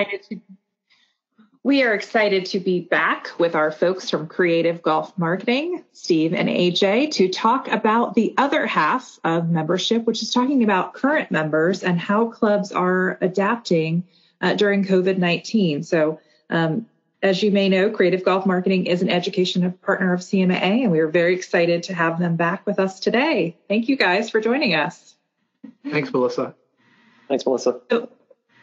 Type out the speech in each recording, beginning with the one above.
excited to we are excited to be back with our folks from Creative Golf Marketing, Steve and AJ, to talk about the other half of membership, which is talking about current members and how clubs are adapting uh, during COVID 19. So, um, as you may know, Creative Golf Marketing is an education partner of CMA, and we are very excited to have them back with us today. Thank you guys for joining us. Thanks, Melissa. Thanks, Melissa. So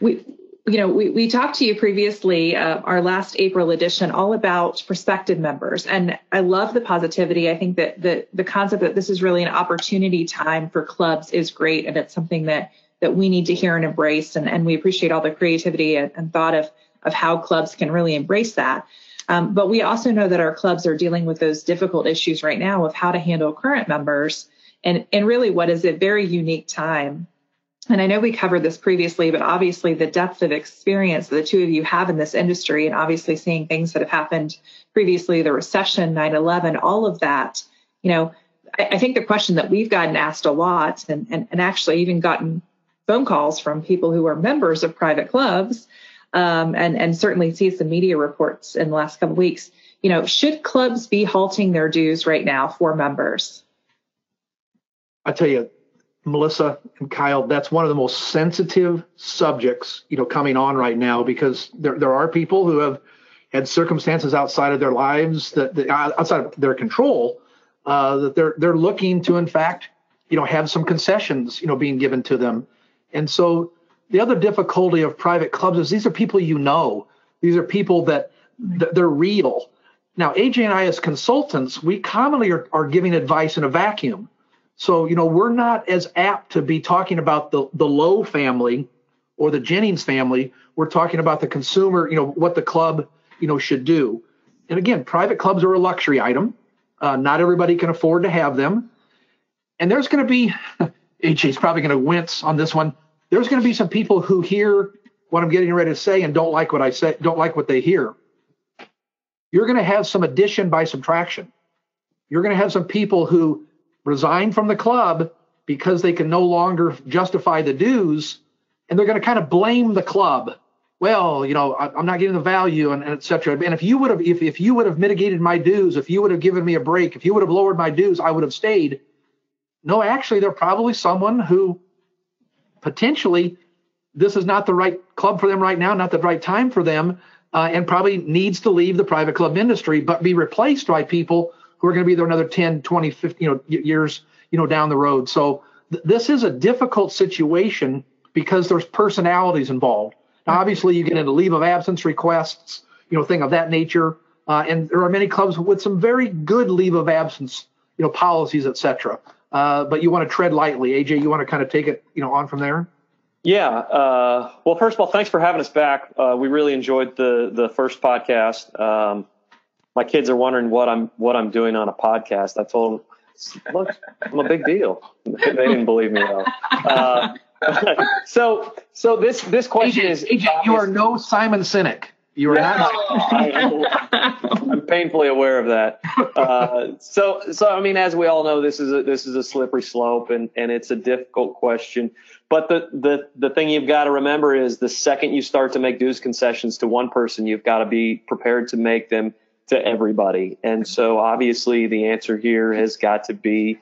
we, you know, we, we talked to you previously, uh, our last April edition, all about prospective members. And I love the positivity. I think that the, the concept that this is really an opportunity time for clubs is great. And it's something that, that we need to hear and embrace. And, and we appreciate all the creativity and, and thought of, of how clubs can really embrace that. Um, but we also know that our clubs are dealing with those difficult issues right now of how to handle current members and, and really what is a very unique time and I know we covered this previously, but obviously the depth of experience that the two of you have in this industry and obviously seeing things that have happened previously, the recession, 9-11, all of that, you know, I, I think the question that we've gotten asked a lot and, and, and actually even gotten phone calls from people who are members of private clubs um, and, and certainly see some media reports in the last couple weeks, you know, should clubs be halting their dues right now for members? I tell you, Melissa and Kyle, that's one of the most sensitive subjects, you know, coming on right now because there there are people who have had circumstances outside of their lives that, that outside of their control uh, that they're they're looking to, in fact, you know, have some concessions, you know, being given to them, and so the other difficulty of private clubs is these are people you know, these are people that, that they're real. Now, AJ and I, as consultants, we commonly are, are giving advice in a vacuum so, you know, we're not as apt to be talking about the, the Lowe family or the Jennings family. We're talking about the consumer, you know, what the club, you know, should do. And again, private clubs are a luxury item. Uh, not everybody can afford to have them. And there's going to be, AJ's probably going to wince on this one. There's going to be some people who hear what I'm getting ready to say and don't like what I say, don't like what they hear. You're going to have some addition by subtraction. You're going to have some people who resign from the club because they can no longer justify the dues and they're going to kind of blame the club. Well you know I, am not getting the value and, and et cetera. And if you would have if, if you would have mitigated my dues if you would have given me a break if you would have lowered my dues i would have stayed. No actually they're probably someone who potentially this is not the right club for them right now not the right time for them uh, and probably needs to leave the private club industry but be replaced by people who are going to be there another 10, 20, 50 you know, years you know, down the road. So th- this is a difficult situation because there's personalities involved. Now, obviously, you get into leave of absence requests, you know, thing of that nature. Uh, and there are many clubs with some very good leave of absence, you know, policies, et cetera. Uh, but you want to tread lightly. AJ, you want to kind of take it, you know, on from there? Yeah. Uh, well, first of all, thanks for having us back. Uh, we really enjoyed the the first podcast. Um, my kids are wondering what I'm what I'm doing on a podcast. I told them, look, I'm a big deal. they didn't believe me though. Uh, so so this this question AJ, is AJ, you are no Simon Sinek. You are not. I'm painfully aware of that. Uh, so so I mean, as we all know, this is a this is a slippery slope, and and it's a difficult question. But the the the thing you've got to remember is the second you start to make dues concessions to one person, you've got to be prepared to make them to everybody. And so obviously the answer here has got to be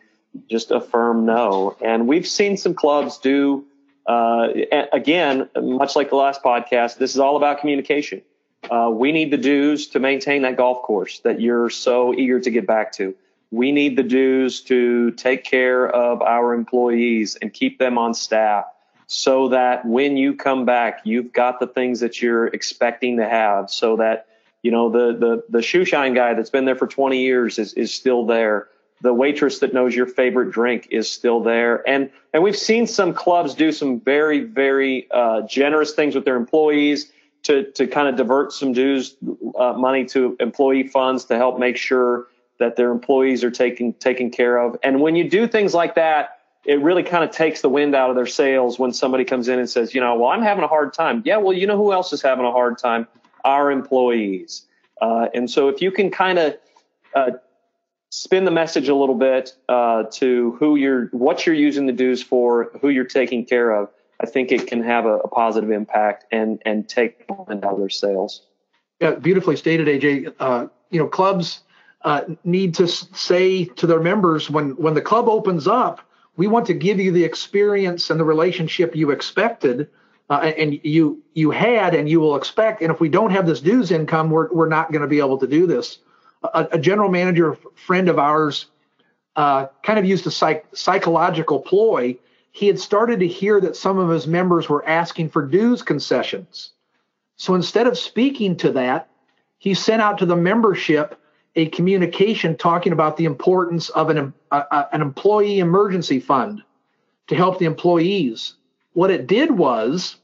just a firm no. And we've seen some clubs do, uh, again, much like the last podcast, this is all about communication. Uh, we need the dues to maintain that golf course that you're so eager to get back to. We need the dues to take care of our employees and keep them on staff so that when you come back, you've got the things that you're expecting to have so that you know, the the the shoe shine guy that's been there for 20 years is is still there. The waitress that knows your favorite drink is still there. And and we've seen some clubs do some very very uh, generous things with their employees to to kind of divert some dues uh, money to employee funds to help make sure that their employees are taken taken care of. And when you do things like that, it really kind of takes the wind out of their sails when somebody comes in and says, you know, well, I'm having a hard time. Yeah, well, you know who else is having a hard time? Our employees. Uh, and so if you can kind of uh, spin the message a little bit uh, to who you're, what you're using the dues for, who you're taking care of, I think it can have a, a positive impact and and take out their sails. Yeah, beautifully stated, AJ. Uh, you know, clubs uh, need to say to their members when when the club opens up, we want to give you the experience and the relationship you expected. Uh, and you you had and you will expect. And if we don't have this dues income, we're we're not going to be able to do this. A, a general manager friend of ours uh, kind of used a psych, psychological ploy. He had started to hear that some of his members were asking for dues concessions. So instead of speaking to that, he sent out to the membership a communication talking about the importance of an, an employee emergency fund to help the employees. What it did was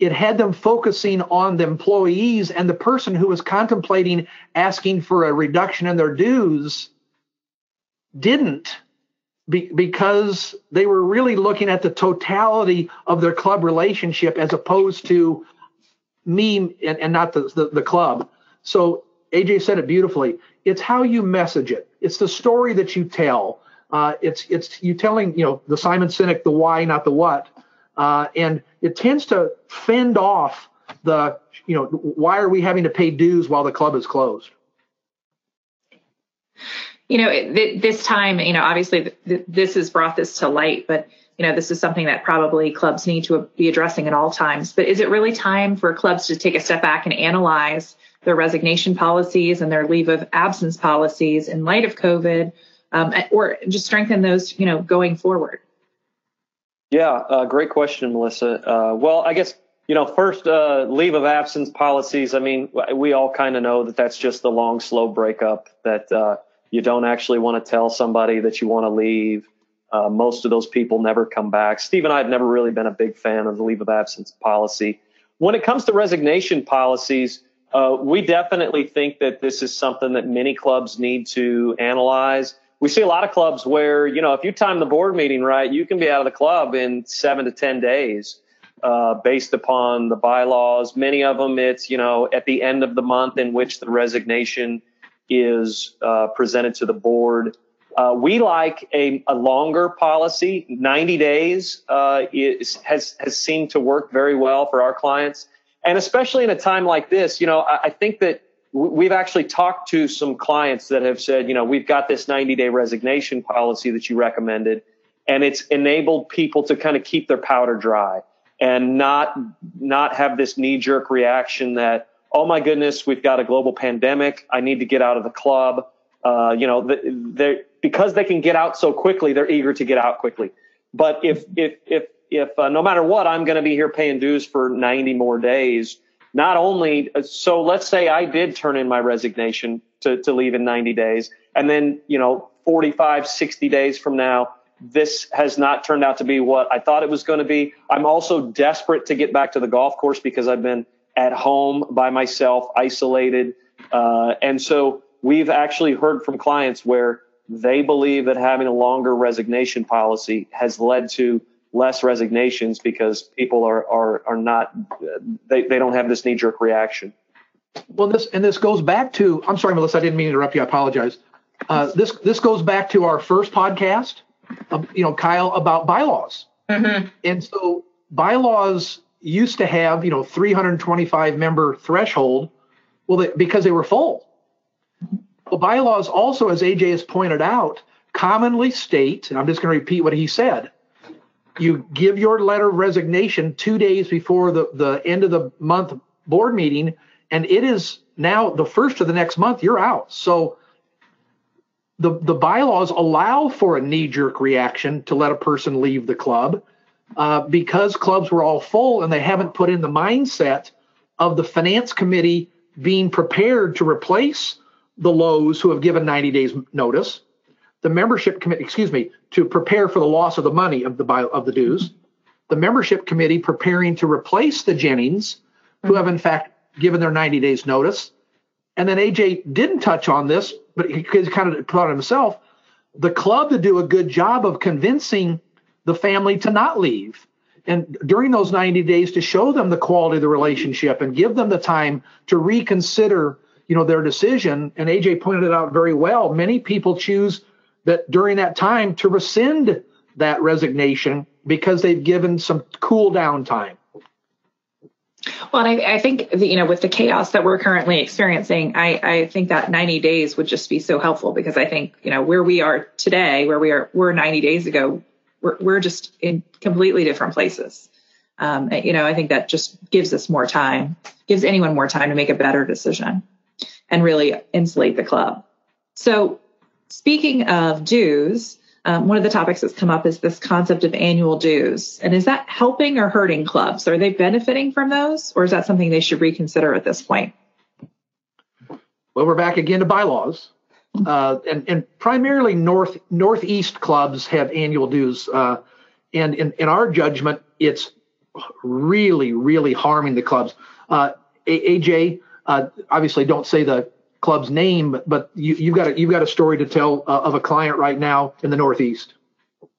it had them focusing on the employees and the person who was contemplating asking for a reduction in their dues didn't be, because they were really looking at the totality of their club relationship as opposed to me and, and not the, the, the club. So AJ said it beautifully. It's how you message it. It's the story that you tell. Uh, it's it's you telling you know the Simon Sinek the why, not the what, uh, and it tends to fend off the you know why are we having to pay dues while the club is closed. You know, this time, you know, obviously this has brought this to light, but you know, this is something that probably clubs need to be addressing at all times. But is it really time for clubs to take a step back and analyze their resignation policies and their leave of absence policies in light of COVID, um, or just strengthen those, you know, going forward? Yeah, uh, great question, Melissa. Uh, well, I guess you know, first uh, leave of absence policies. I mean, we all kind of know that that's just the long, slow breakup. That uh, you don't actually want to tell somebody that you want to leave. Uh, most of those people never come back. Steve and I have never really been a big fan of the leave of absence policy. When it comes to resignation policies, uh, we definitely think that this is something that many clubs need to analyze. We see a lot of clubs where, you know, if you time the board meeting right, you can be out of the club in seven to 10 days uh, based upon the bylaws. Many of them, it's, you know, at the end of the month in which the resignation is uh, presented to the board. Uh, we like a, a, longer policy. 90 days uh, is, has has seemed to work very well for our clients and especially in a time like this, you know, I, I think that we've actually talked to some clients that have said, you know, we've got this 90 day resignation policy that you recommended, and it's enabled people to kind of keep their powder dry and not not have this knee jerk reaction that, oh my goodness, we've got a global pandemic. I need to get out of the club. Uh, you know, they because they can get out so quickly, they're eager to get out quickly. But if if if if uh, no matter what, I'm going to be here paying dues for 90 more days. Not only, uh, so let's say I did turn in my resignation to, to leave in 90 days. And then, you know, 45, 60 days from now, this has not turned out to be what I thought it was going to be. I'm also desperate to get back to the golf course because I've been at home by myself, isolated. Uh, and so we've actually heard from clients where they believe that having a longer resignation policy has led to less resignations because people are are are not they, they don't have this knee jerk reaction. Well, this and this goes back to I'm sorry, Melissa, I didn't mean to interrupt you. I apologize. Uh, this this goes back to our first podcast, uh, you know, Kyle about bylaws, mm-hmm. and so bylaws used to have you know 325 member threshold, well, they, because they were full. Well, bylaws also, as AJ has pointed out, commonly state, and I'm just going to repeat what he said you give your letter of resignation two days before the, the end of the month board meeting, and it is now the first of the next month, you're out. So the, the bylaws allow for a knee jerk reaction to let a person leave the club uh, because clubs were all full and they haven't put in the mindset of the finance committee being prepared to replace the Lowes who have given 90 days notice the membership committee, excuse me, to prepare for the loss of the money of the of the dues, the membership committee preparing to replace the Jennings, who have in fact given their 90 days notice. And then AJ didn't touch on this, but he kind of put on himself. The club to do a good job of convincing the family to not leave. And during those 90 days to show them the quality of the relationship and give them the time to reconsider, you know, their decision. And AJ pointed it out very well. Many people choose that during that time to rescind that resignation because they've given some cool down time. Well, I, I, think you know with the chaos that we're currently experiencing, I, I think that 90 days would just be so helpful because I think you know where we are today, where we are were 90 days ago, we're we're just in completely different places. Um, you know, I think that just gives us more time, gives anyone more time to make a better decision, and really insulate the club. So, speaking of dues, um, one of the topics that's come up is this concept of annual dues. And is that helping or hurting clubs? Are they benefiting from those, or is that something they should reconsider at this point? Well, we're back again to bylaws. Uh, and, and primarily north northeast clubs have annual dues. Uh, and in, in our judgment, it's really, really harming the clubs. Uh, AJ, uh, obviously, don't say the club's name, but you, you've got a, you've got a story to tell uh, of a client right now in the Northeast.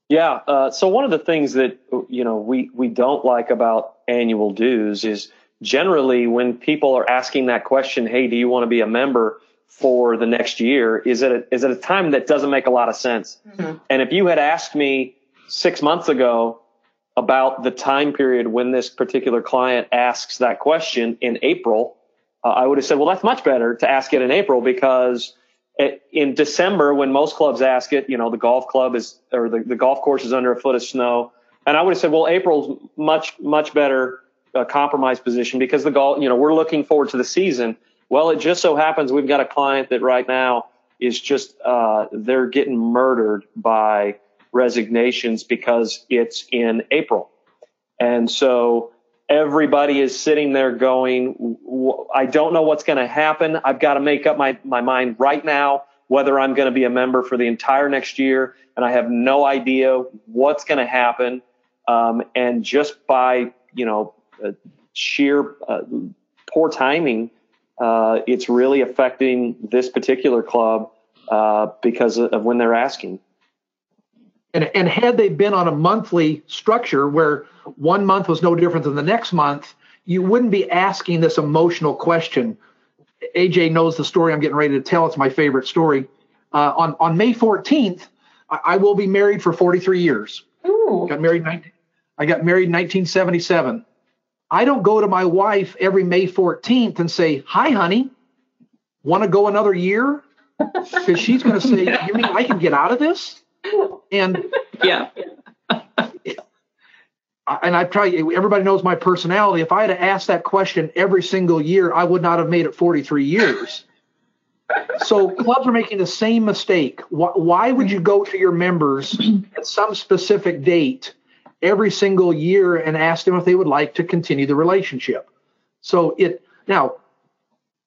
Yeah. Uh, so one of the things that you know we we don't like about annual dues is generally when people are asking that question, "Hey, do you want to be a member for the next year?" Is it a, is it a time that doesn't make a lot of sense? Mm-hmm. And if you had asked me six months ago about the time period when this particular client asks that question in April, uh, I would have said, well, that's much better to ask it in April because it, in December, when most clubs ask it, you know, the golf club is, or the, the golf course is under a foot of snow. And I would have said, well, April's much, much better uh, compromise position because the golf, you know, we're looking forward to the season. Well, it just so happens we've got a client that right now is just, uh, they're getting murdered by resignations because it's in April. And so everybody is sitting there going, I don't know what's going to happen. I've got to make up my, my mind right now whether I'm going to be a member for the entire next year. And I have no idea what's going to happen. Um, and just by, you know, uh, sheer uh, poor timing, uh, it's really affecting this particular club uh, because of when they're asking. And, and had they been on a monthly structure where one month was no different than the next month, you wouldn't be asking this emotional question. AJ knows the story I'm getting ready to tell. It's my favorite story. Uh, on on May 14th, I, I, will be married for 43 years. Ooh. Got married. I got married in 1977. I don't go to my wife every May 14th and say, "Hi, honey, want to go another year?" Because she's going to say, "You mean I can get out of this?" And yeah. And I try. Everybody knows my personality. If I had asked that question every single year, I would not have made it 43 years. so clubs are making the same mistake. Why, why would you go to your members at some specific date every single year and ask them if they would like to continue the relationship? So it now,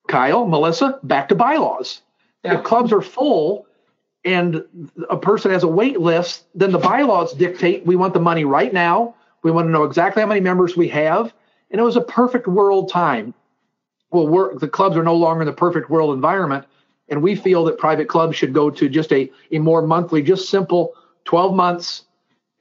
Kyle, Melissa, back to bylaws. Yeah. If clubs are full, and a person has a wait list, then the bylaws dictate we want the money right now. We want to know exactly how many members we have. And it was a perfect world time. Well, we're, the clubs are no longer in the perfect world environment. And we feel that private clubs should go to just a, a more monthly, just simple 12 months.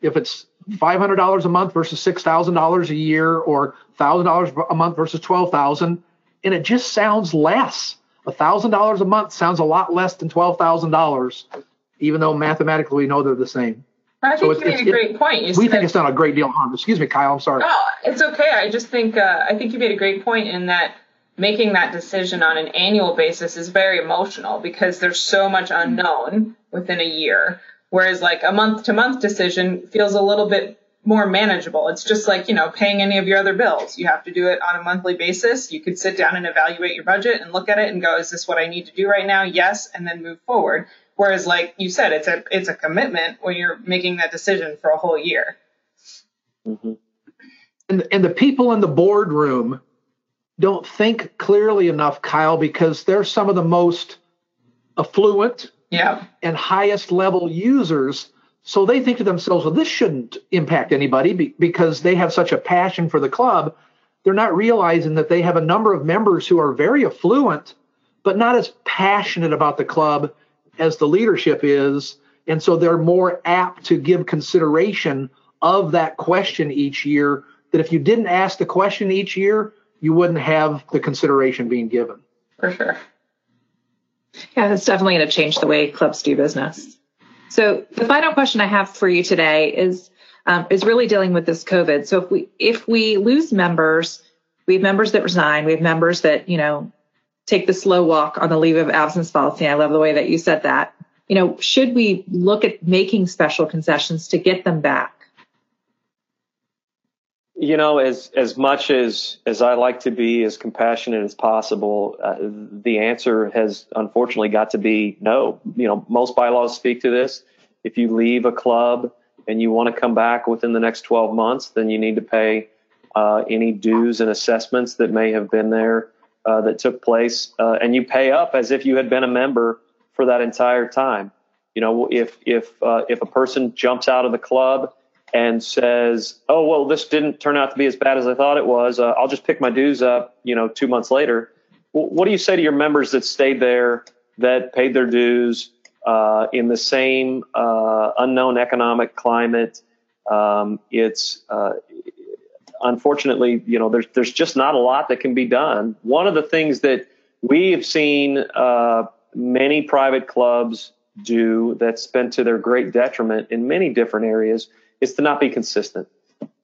If it's $500 a month versus $6,000 a year or $1,000 a month versus 12,000, and it just sounds less $1,000 a month sounds a lot less than $12,000, even though mathematically we know they're the same. I think so you made a great point. You we think it's not a great deal of harm. Excuse me, Kyle. I'm sorry. No, it's okay. I just think uh, I think you made a great point in that making that decision on an annual basis is very emotional because there's so much unknown within a year. Whereas like a month to month decision feels a little bit more manageable. It's just like, you know, paying any of your other bills. You have to do it on a monthly basis. You could sit down and evaluate your budget and look at it and go, is this what I need to do right now? Yes, and then move forward. Whereas like you said, it's a it's a commitment when you're making that decision for a whole year. Mm-hmm. And and the people in the boardroom don't think clearly enough, Kyle, because they're some of the most affluent yeah. and highest level users so they think to themselves, well, this shouldn't impact anybody because they have such a passion for the club. They're not realizing that they have a number of members who are very affluent, but not as passionate about the club as the leadership is. And so they're more apt to give consideration of that question each year. That if you didn't ask the question each year, you wouldn't have the consideration being given. For sure. Yeah, it's definitely going to change the way clubs do business. So the final question I have for you today is um, is really dealing with this COVID. So if we if we lose members, we have members that resign, we have members that you know take the slow walk on the leave of absence policy. I love the way that you said that. You know, should we look at making special concessions to get them back? You know, as as much as as I like to be as compassionate as possible, uh, the answer has unfortunately got to be no. You know, most bylaws speak to this. If you leave a club and you want to come back within the next 12 months, then you need to pay uh, any dues and assessments that may have been there uh, that took place, uh, and you pay up as if you had been a member for that entire time. You know, if if uh, if a person jumps out of the club and says, "Oh, well, this didn't turn out to be as bad as I thought it was. Uh, I'll just pick my dues up, you know, two months later." What do you say to your members that stayed there, that paid their dues uh, in the same uh, unknown economic climate? Um, it's uh, unfortunately, you know, there's there's just not a lot that can be done. One of the things that we have seen uh, many private clubs do that's been to their great detriment in many different areas is to not be consistent.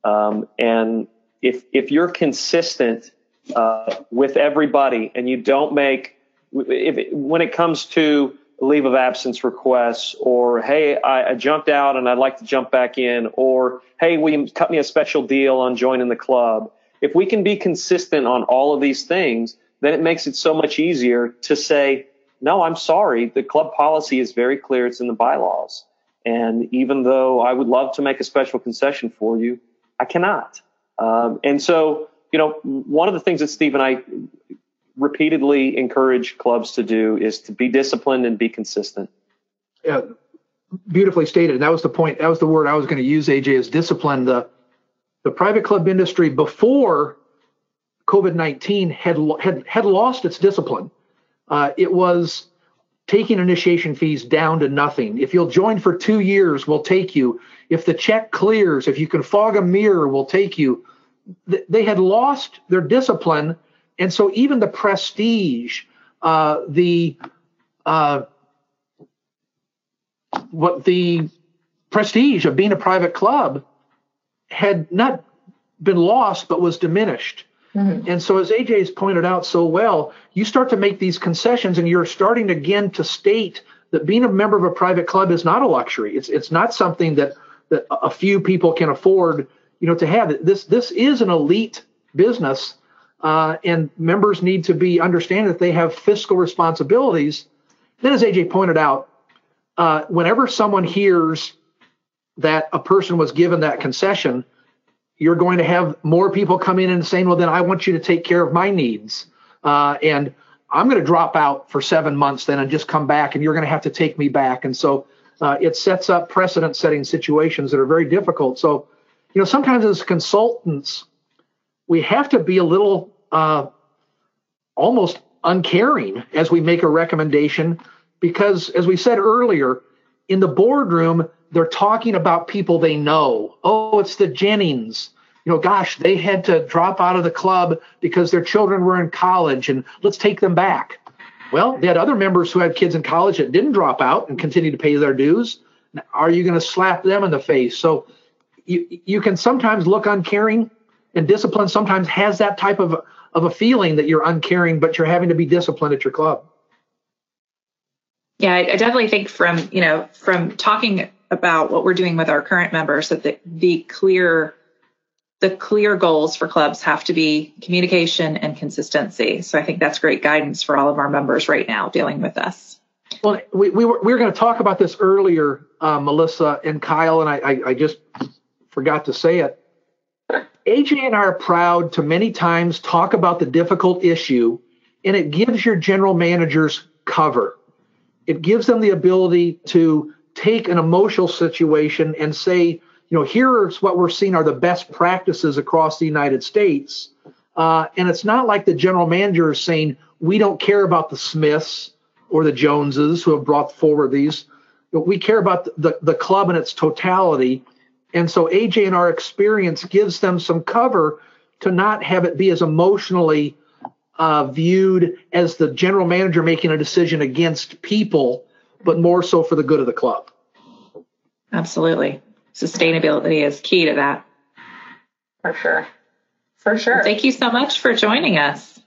Um, and if if you're consistent uh, with everybody and you don't make if when it comes to leave of absence requests or hey I, I, jumped out and I'd like to jump back in or hey will you cut me a special deal on joining the club. If we can be consistent on all of these things then it makes it so much easier to say no I'm sorry. The club policy is very clear. It's in the bylaws and even though I would love to make a special concession for you, I cannot. Um, and so, you know, one of the things that Steve and I repeatedly encourage clubs to do is to be disciplined and be consistent. Yeah, beautifully stated. And that was the point. That was the word I was going to use, AJ, is discipline. The the private club industry before COVID nineteen had had had lost its discipline. Uh, it was taking initiation fees down to nothing. If you'll join for two years, we'll take you. If the check clears, if you can fog a mirror, we'll take you. They had lost their discipline, and so even the prestige, uh, the uh, what the prestige of being a private club had not been lost, but was diminished. Mm-hmm. And so, as AJ has pointed out so well, you start to make these concessions, and you're starting again to state that being a member of a private club is not a luxury. It's it's not something that that a few people can afford, you know, to have. This this is an elite business, uh, and members need to be understand that they have fiscal responsibilities. Then, as AJ pointed out, uh, whenever someone hears that a person was given that concession, you're going to have more people come in and saying, well, then I want you to take care of my needs. Uh, and I'm going to drop out for seven months then and just come back, and you're going to have to take me back. And so uh, it sets up precedent setting situations that are very difficult. So, you know, sometimes as consultants, we have to be a little uh, almost uncaring as we make a recommendation because, as we said earlier, in the boardroom, they're talking about people they know. Oh, it's the Jennings. You know, gosh, they had to drop out of the club because their children were in college and let's take them back. Well, they had other members who had kids in college that didn't drop out and continue to pay their dues. Are you going to slap them in the face? So you, you can sometimes look uncaring and discipline sometimes has that type of, of a feeling that you're uncaring, but you're having to be disciplined at your club. Yeah, I, I definitely think from, you know, from talking about what we're doing with our current members that the, the clear the clear goals for clubs have to be communication and consistency. So I think that's great guidance for all of our members right now dealing with this. Well, we, we were we were going to talk about this earlier, uh, Melissa and Kyle, and I, I, I just forgot to say it. AJ and I are proud to many times talk about the difficult issue, and it gives your general managers cover. It gives them the ability to take an emotional situation and say, you know, here's what we're seeing are the best practices across the United States. Uh, and it's not like the general manager is saying, we don't care about the Smiths or the Joneses who have brought forward these, but we care about the, the, club in its totality. And so AJ and our experience gives them some cover to not have it be as emotionally uh, viewed as the general manager making a decision against people but more so for the good of the club. Absolutely. sustainability is key to that. For sure. For sure. Well, thank you so much for joining us.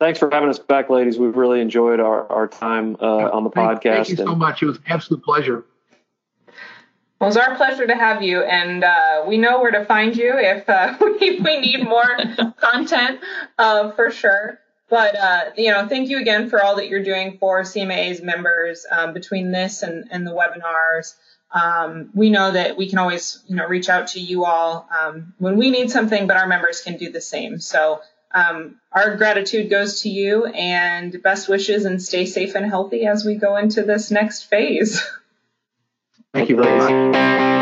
Thanks for having us back, ladies. We've really enjoyed our, our time uh, on the thank, podcast. Thank you so much. It was an absolute pleasure. Well, it's our pleasure to have you, and uh, we know where to find you if uh, we, we need more content uh, for sure. But uh, you know, thank you again for all that you're doing for CMA's members um, between this and, and the webinars. Um, we know that we can always you know reach out to you all um, when we need something, but our members can do the same. So um, our gratitude goes to you, and best wishes, and stay safe and healthy as we go into this next phase. Thank you very much.